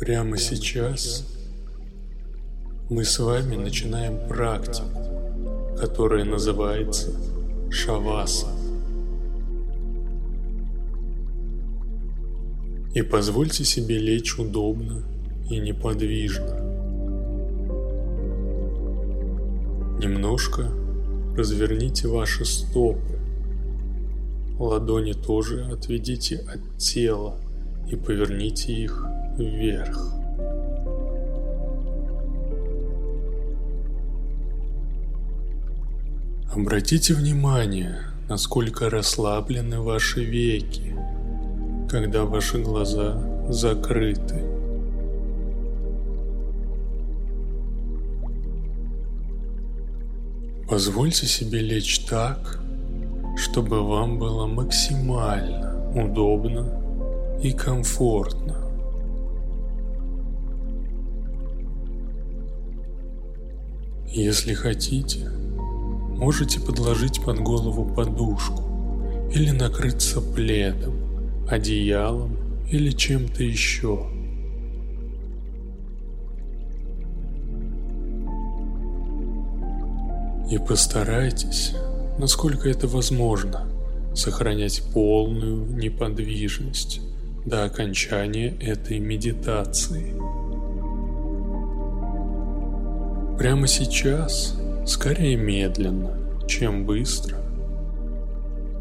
Прямо сейчас мы с вами начинаем практику, которая называется Шаваса. И позвольте себе лечь удобно и неподвижно. Немножко разверните ваши стопы. Ладони тоже отведите от тела и поверните их вверх. Обратите внимание, насколько расслаблены ваши веки, когда ваши глаза закрыты. Позвольте себе лечь так, чтобы вам было максимально удобно и комфортно. Если хотите, можете подложить под голову подушку или накрыться пледом, одеялом или чем-то еще. И постарайтесь, насколько это возможно, сохранять полную неподвижность до окончания этой медитации. Прямо сейчас, скорее медленно, чем быстро,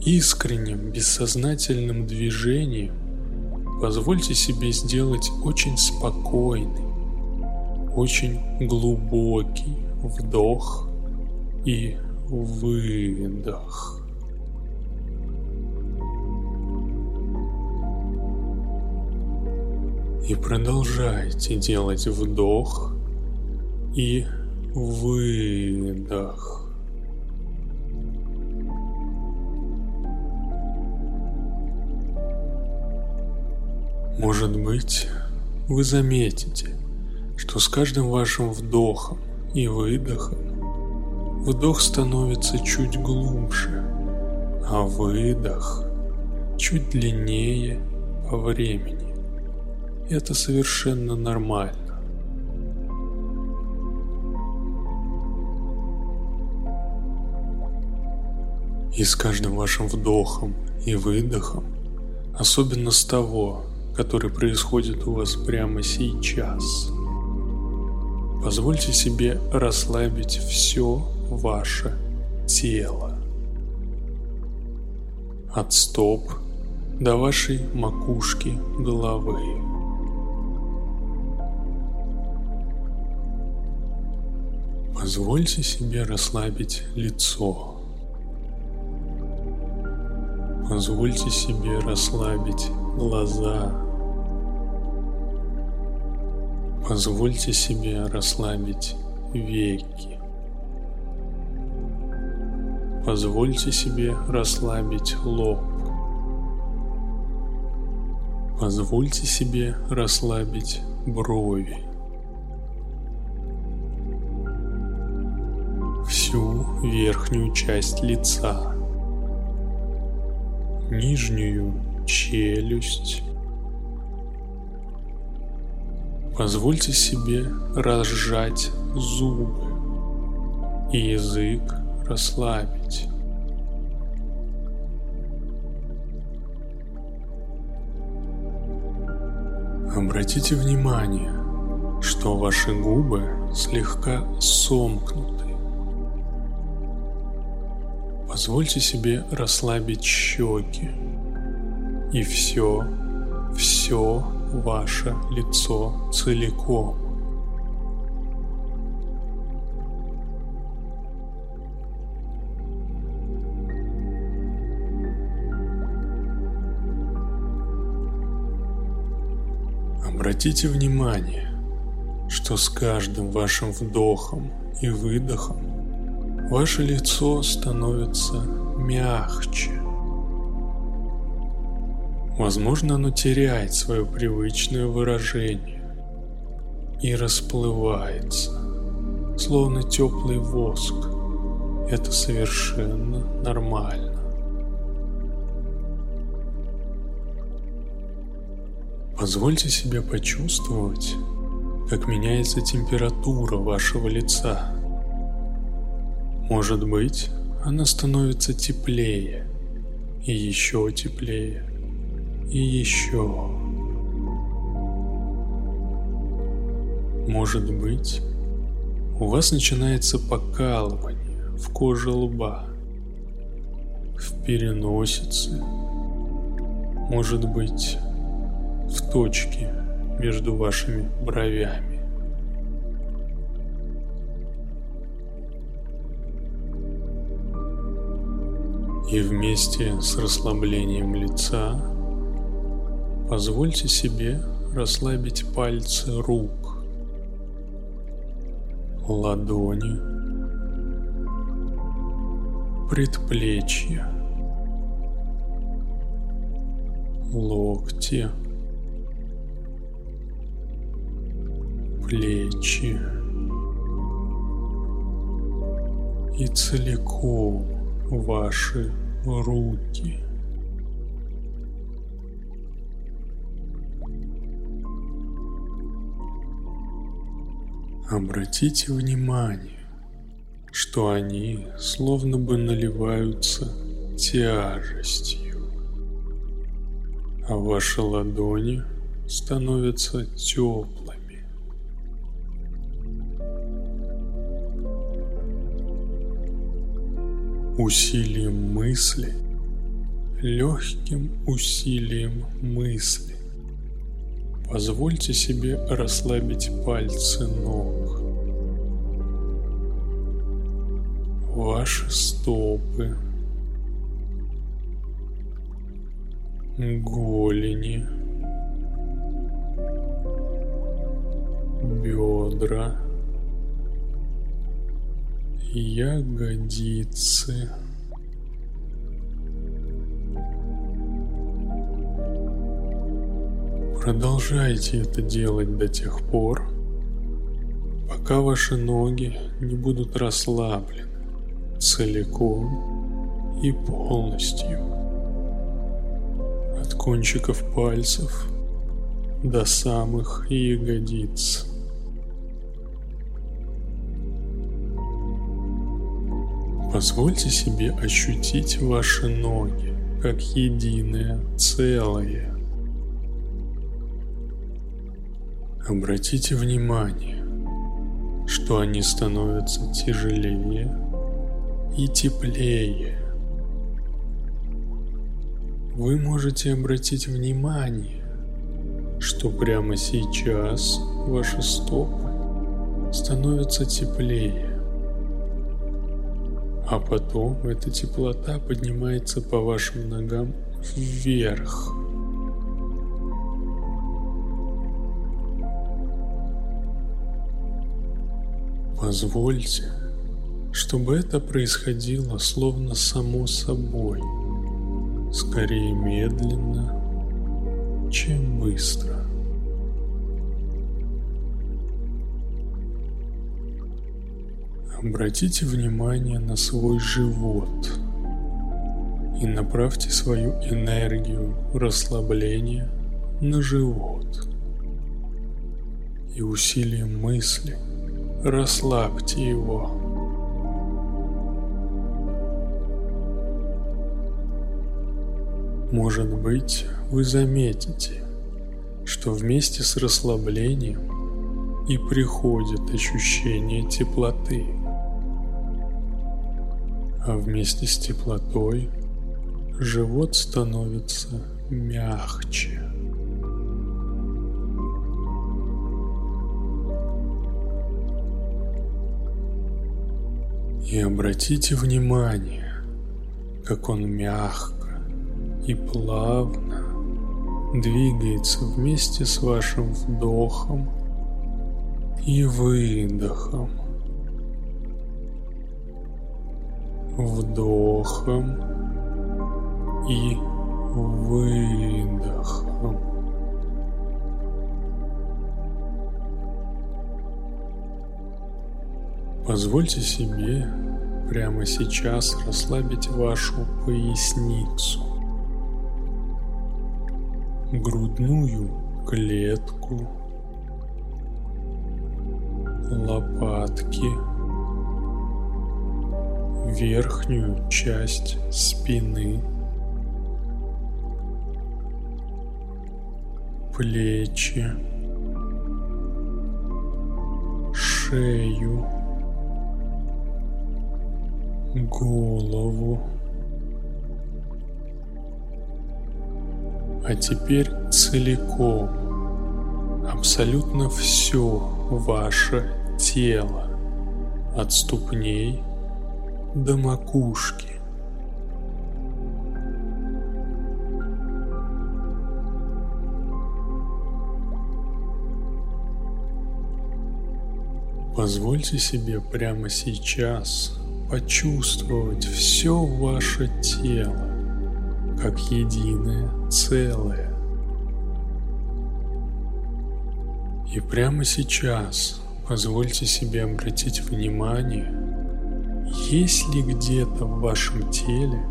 искренним, бессознательным движением позвольте себе сделать очень спокойный, очень глубокий вдох и выдох. И продолжайте делать вдох и выдох. Может быть, вы заметите, что с каждым вашим вдохом и выдохом вдох становится чуть глубже, а выдох чуть длиннее по времени. Это совершенно нормально. И с каждым вашим вдохом и выдохом, особенно с того, который происходит у вас прямо сейчас, позвольте себе расслабить все ваше тело. От стоп до вашей макушки головы. Позвольте себе расслабить лицо. Позвольте себе расслабить глаза. Позвольте себе расслабить веки. Позвольте себе расслабить лоб. Позвольте себе расслабить брови. Всю верхнюю часть лица нижнюю челюсть. Позвольте себе разжать зубы и язык расслабить. Обратите внимание, что ваши губы слегка сомкнуты. Позвольте себе расслабить щеки и все, все ваше лицо целиком. Обратите внимание, что с каждым вашим вдохом и выдохом Ваше лицо становится мягче. Возможно, оно теряет свое привычное выражение и расплывается, словно теплый воск. Это совершенно нормально. Позвольте себе почувствовать, как меняется температура вашего лица. Может быть, она становится теплее, и еще теплее, и еще. Может быть, у вас начинается покалывание в коже лба, в переносице, может быть, в точке между вашими бровями. И вместе с расслаблением лица позвольте себе расслабить пальцы рук, ладони, предплечья, локти, плечи и целиком ваши руки. Обратите внимание, что они словно бы наливаются тяжестью, а ваши ладони становятся теплыми. Усилием мысли, легким усилием мысли. Позвольте себе расслабить пальцы ног, ваши стопы, голени, бедра, ягодицы. Продолжайте это делать до тех пор, пока ваши ноги не будут расслаблены целиком и полностью. От кончиков пальцев до самых ягодиц. Позвольте себе ощутить ваши ноги как единое целое. Обратите внимание, что они становятся тяжелее и теплее. Вы можете обратить внимание, что прямо сейчас ваши стопы становятся теплее, а потом эта теплота поднимается по вашим ногам вверх – Позвольте, чтобы это происходило словно само собой, скорее медленно, чем быстро. Обратите внимание на свой живот и направьте свою энергию расслабления на живот и усилием мысли – Расслабьте его. Может быть, вы заметите, что вместе с расслаблением и приходит ощущение теплоты, а вместе с теплотой живот становится мягче. И обратите внимание, как он мягко и плавно двигается вместе с вашим вдохом и выдохом. Вдохом и выдохом. Позвольте себе прямо сейчас расслабить вашу поясницу, грудную клетку, лопатки, верхнюю часть спины, плечи, шею, голову. А теперь целиком, абсолютно все ваше тело, от ступней до макушки. Позвольте себе прямо сейчас почувствовать все ваше тело как единое целое. И прямо сейчас позвольте себе обратить внимание, есть ли где-то в вашем теле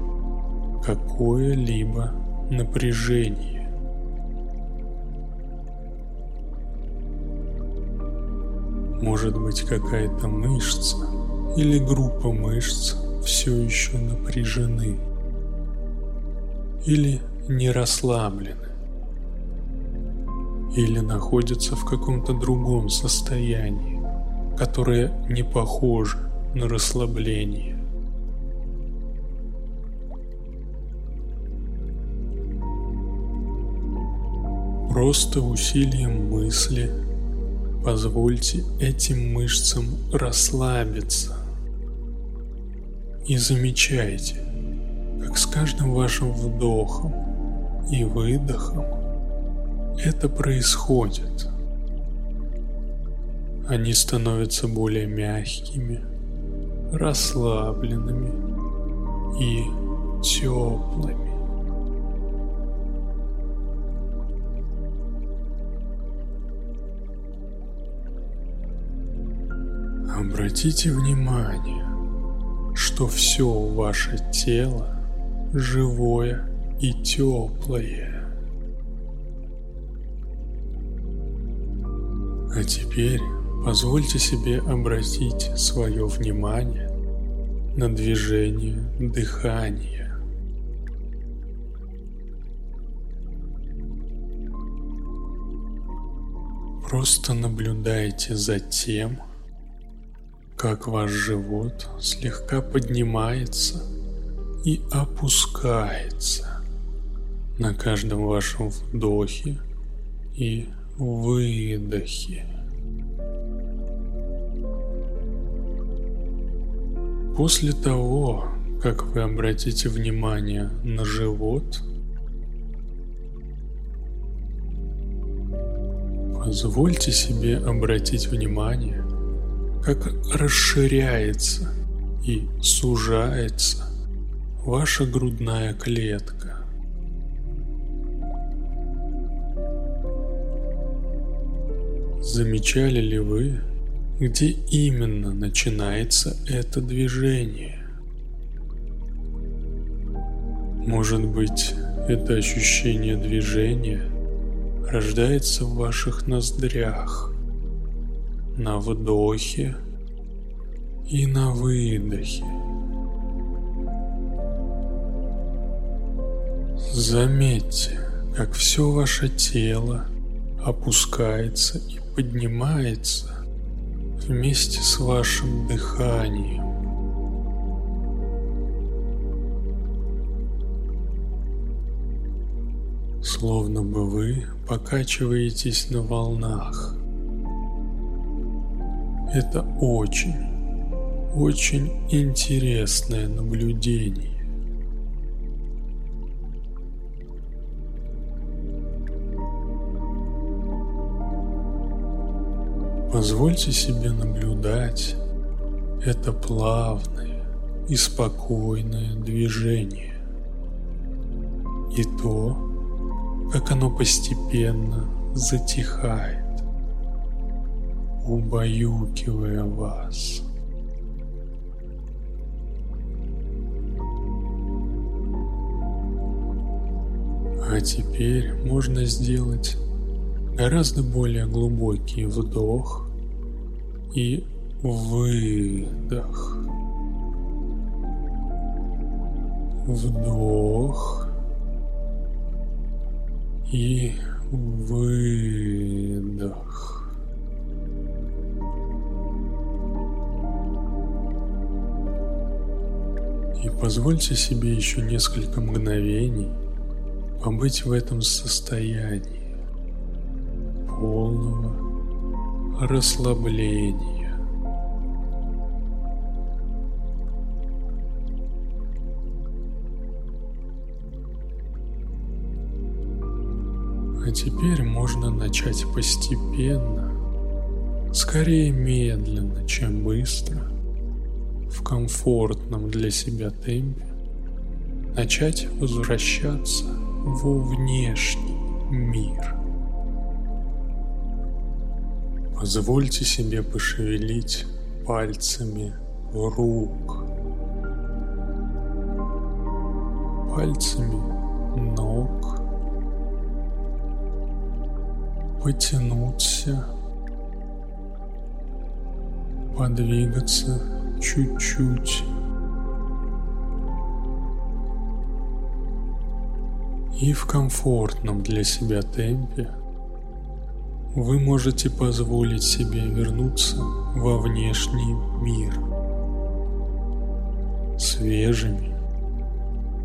какое-либо напряжение. Может быть какая-то мышца или группа мышц все еще напряжены или не расслаблены или находятся в каком-то другом состоянии, которое не похоже на расслабление. Просто усилием мысли – Позвольте этим мышцам расслабиться. И замечайте, как с каждым вашим вдохом и выдохом это происходит. Они становятся более мягкими, расслабленными и теплыми. Обратите внимание, что все ваше тело живое и теплое. А теперь позвольте себе обратить свое внимание на движение дыхания. Просто наблюдайте за тем, как ваш живот слегка поднимается и опускается на каждом вашем вдохе и выдохе. После того, как вы обратите внимание на живот, позвольте себе обратить внимание как расширяется и сужается ваша грудная клетка. Замечали ли вы, где именно начинается это движение? Может быть, это ощущение движения рождается в ваших ноздрях – на вдохе и на выдохе. Заметьте, как все ваше тело опускается и поднимается вместе с вашим дыханием. Словно бы вы покачиваетесь на волнах – это очень, очень интересное наблюдение. Позвольте себе наблюдать это плавное и спокойное движение и то, как оно постепенно затихает убаюкивая вас. А теперь можно сделать гораздо более глубокий вдох и выдох. Вдох и выдох. И позвольте себе еще несколько мгновений побыть в этом состоянии полного расслабления. А теперь можно начать постепенно, скорее медленно, чем быстро – в комфортном для себя темпе начать возвращаться во внешний мир. Позвольте себе пошевелить пальцами рук, пальцами ног, потянуться, подвигаться чуть-чуть. И в комфортном для себя темпе вы можете позволить себе вернуться во внешний мир свежими,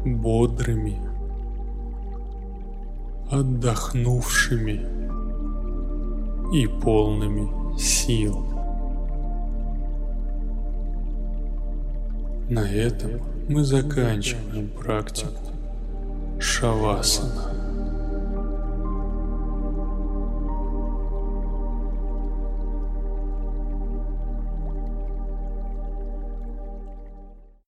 бодрыми, отдохнувшими и полными сил. На этом мы заканчиваем практику Шавасана.